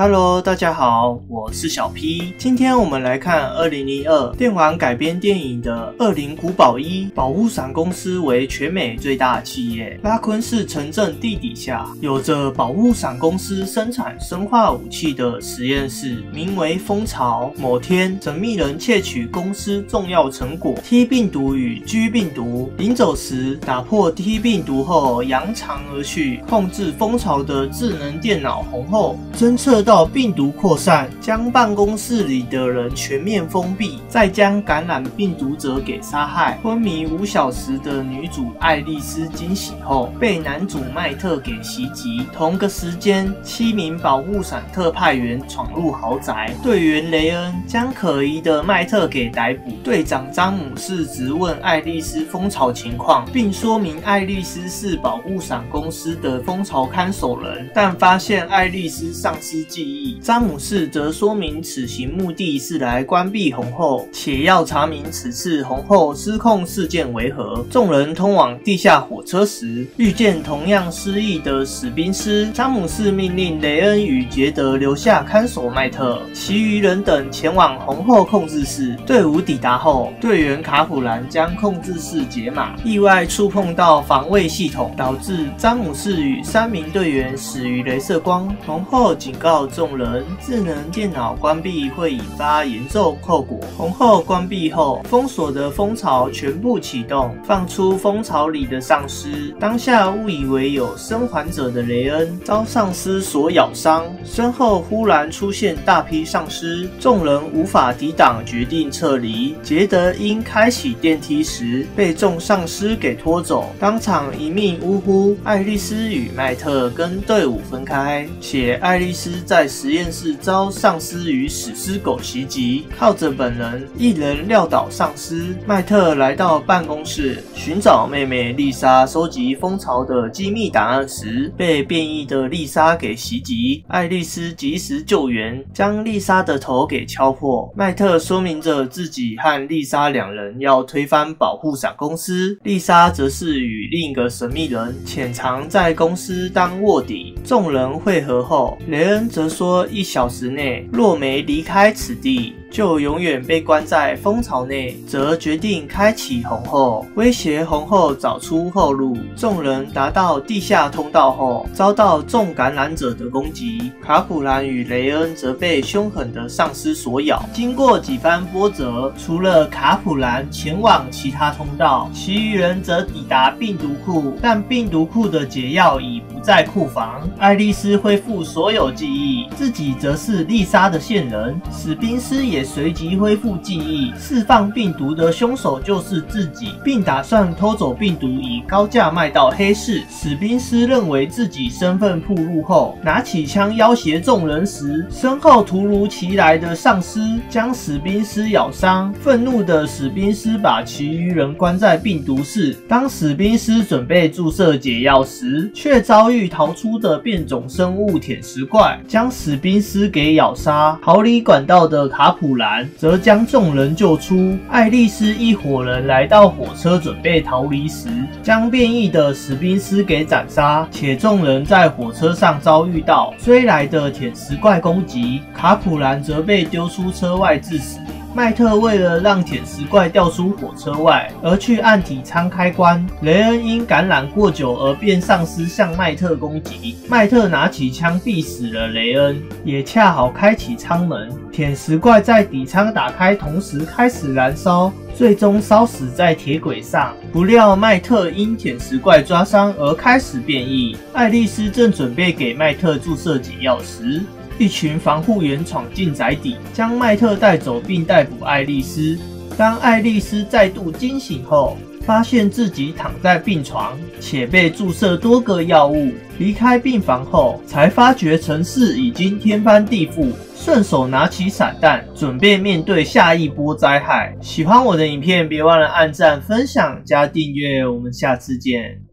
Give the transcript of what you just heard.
Hello，大家好，我是小 P。今天我们来看二零零二电玩改编电影的《恶灵古堡一》。保护伞公司为全美最大企业，拉昆市城镇地底下有着保护伞公司生产生化武器的实验室，名为蜂巢。某天，神秘人窃取公司重要成果 T 病毒与 G 病毒，临走时打破 T 病毒后扬长而去，控制蜂巢的智能电脑红后侦测。到病毒扩散，将办公室里的人全面封闭，再将感染病毒者给杀害。昏迷五小时的女主爱丽丝惊醒后，被男主麦特给袭击。同个时间，七名保护伞特派员闯入豪宅，队员雷恩将可疑的麦特给逮捕。队长詹姆士质问爱丽丝蜂巢情况，并说明爱丽丝是保护伞公司的蜂巢看守人，但发现爱丽丝丧失记忆，詹姆士则说明此行目的是来关闭红后，且要查明此次红后失控事件为何。众人通往地下火车时，遇见同样失忆的史宾斯。詹姆士命令雷恩与杰德留下看守麦特，其余人等前往红后控制室。队伍抵达后，队员卡普兰将控制室解码，意外触碰到防卫系统，导致詹姆士与三名队员死于镭射光。红后警告。众人智能电脑关闭会引发严重后果。红后关闭后，封锁的蜂巢全部启动，放出蜂巢里的丧尸。当下误以为有生还者的雷恩遭丧尸所咬伤，身后忽然出现大批丧尸，众人无法抵挡，决定撤离。杰德因开启电梯时被众丧尸给拖走，当场一命呜呼。爱丽丝与麦特跟队伍分开，且爱丽丝在。实验室遭丧尸与死尸狗袭击，靠着本能一人撂倒丧尸。麦特来到办公室寻找妹妹丽莎，收集蜂巢的机密档案时，被变异的丽莎给袭击。爱丽丝及时救援，将丽莎的头给敲破。麦特说明着自己和丽莎两人要推翻保护伞公司，丽莎则是与另一个神秘人潜藏在公司当卧底。众人会合后，雷恩则说：“一小时内若没离开此地。”就永远被关在蜂巢内，则决定开启红后，威胁红后找出后路。众人达到地下通道后，遭到众感染者的攻击。卡普兰与雷恩则被凶狠的丧尸所咬。经过几番波折，除了卡普兰前往其他通道，其余人则抵达病毒库。但病毒库的解药已在库房。爱丽丝恢复所有记忆，自己则是丽莎的线人。史宾斯。也随即恢复记忆，释放病毒的凶手就是自己，并打算偷走病毒以高价卖到黑市。史宾斯认为自己身份暴露后，拿起枪要挟众人时，身后突如其来的丧尸将史宾斯咬伤。愤怒的史宾斯把其余人关在病毒室。当史宾斯准备注射解药时，却遭遭遇逃出的变种生物舔食怪，将史宾斯给咬杀。逃离管道的卡普。普兰则将众人救出。爱丽丝一伙人来到火车准备逃离时，将变异的史宾斯给斩杀。且众人在火车上遭遇到追来的舔食怪攻击，卡普兰则被丢出车外致死。麦特为了让舔食怪掉出火车外，而去按体舱开关。雷恩因感染过久而变丧尸向麦特攻击，麦特拿起枪毙死了雷恩，也恰好开启舱门。舔食怪在底舱打开同时开始燃烧，最终烧死在铁轨上。不料麦特因舔食怪抓伤而开始变异。爱丽丝正准备给麦特注射解药时，一群防护员闯进宅邸，将麦特带走，并逮捕爱丽丝。当爱丽丝再度惊醒后，发现自己躺在病床，且被注射多个药物。离开病房后，才发觉城市已经天翻地覆，顺手拿起散弹，准备面对下一波灾害。喜欢我的影片，别忘了按赞、分享、加订阅。我们下次见。